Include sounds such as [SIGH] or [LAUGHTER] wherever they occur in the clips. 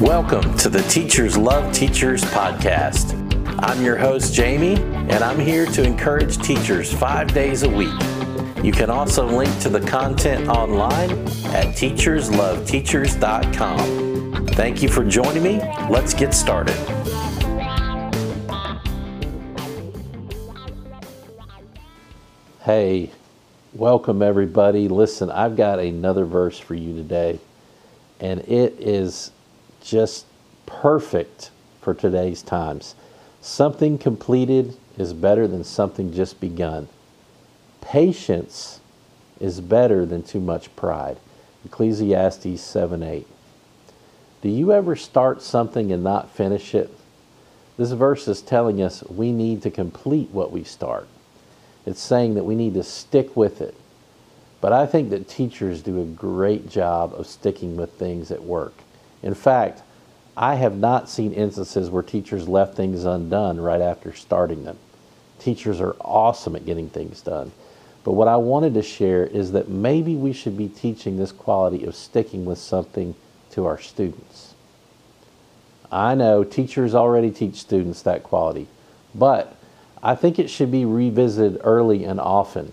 Welcome to the Teachers Love Teachers podcast. I'm your host, Jamie, and I'm here to encourage teachers five days a week. You can also link to the content online at teachersloveteachers.com. Thank you for joining me. Let's get started. Hey, welcome everybody. Listen, I've got another verse for you today, and it is just perfect for today's times. Something completed is better than something just begun. Patience is better than too much pride. Ecclesiastes 7 8. Do you ever start something and not finish it? This verse is telling us we need to complete what we start. It's saying that we need to stick with it. But I think that teachers do a great job of sticking with things at work. In fact, I have not seen instances where teachers left things undone right after starting them. Teachers are awesome at getting things done. But what I wanted to share is that maybe we should be teaching this quality of sticking with something to our students. I know teachers already teach students that quality, but I think it should be revisited early and often.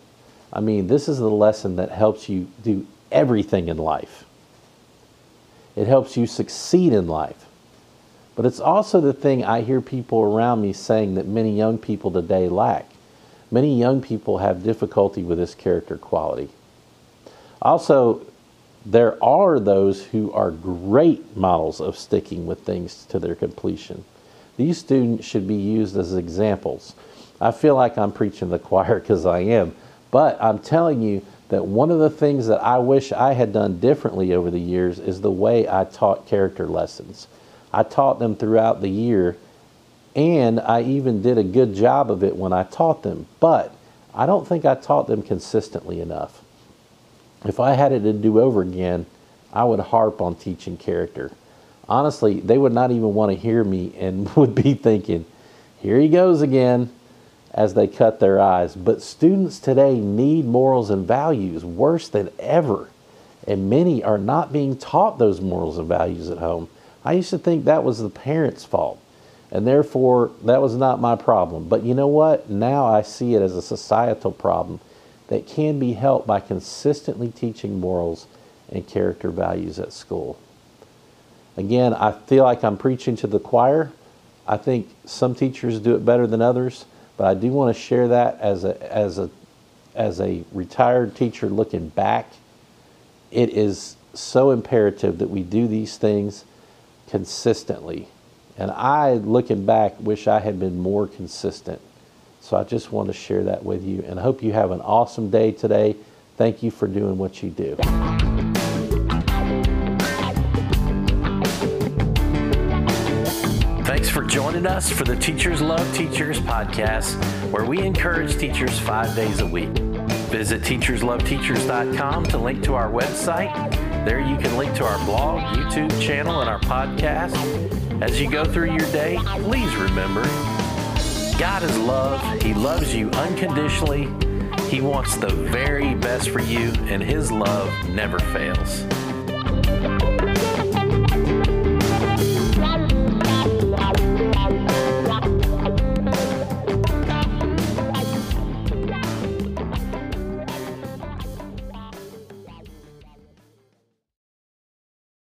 I mean, this is the lesson that helps you do everything in life. It helps you succeed in life. But it's also the thing I hear people around me saying that many young people today lack. Many young people have difficulty with this character quality. Also, there are those who are great models of sticking with things to their completion. These students should be used as examples. I feel like I'm preaching the [LAUGHS] choir because I am, but I'm telling you that one of the things that I wish I had done differently over the years is the way I taught character lessons. I taught them throughout the year, and I even did a good job of it when I taught them, but I don't think I taught them consistently enough. If I had it to do over again, I would harp on teaching character. Honestly, they would not even want to hear me and [LAUGHS] would be thinking, here he goes again, as they cut their eyes. But students today need morals and values worse than ever. And many are not being taught those morals and values at home. I used to think that was the parents' fault, and therefore that was not my problem. But you know what? Now I see it as a societal problem that can be helped by consistently teaching morals and character values at school. Again, I feel like I'm preaching to the choir. I think some teachers do it better than others, but I do want to share that as a as a as a retired teacher looking back. It is so imperative that we do these things consistently. And I, looking back, wish I had been more consistent. So I just want to share that with you and I hope you have an awesome day today. Thank you for doing what you do. For joining us for the Teachers Love Teachers podcast, where we encourage teachers five days a week. Visit teachersloveteachers.com to link to our website there you can link to our blog, YouTube channel, and our podcast. As you go through your day, please remember God is love. He loves you unconditionally. He wants the very best for you, and His love never fails.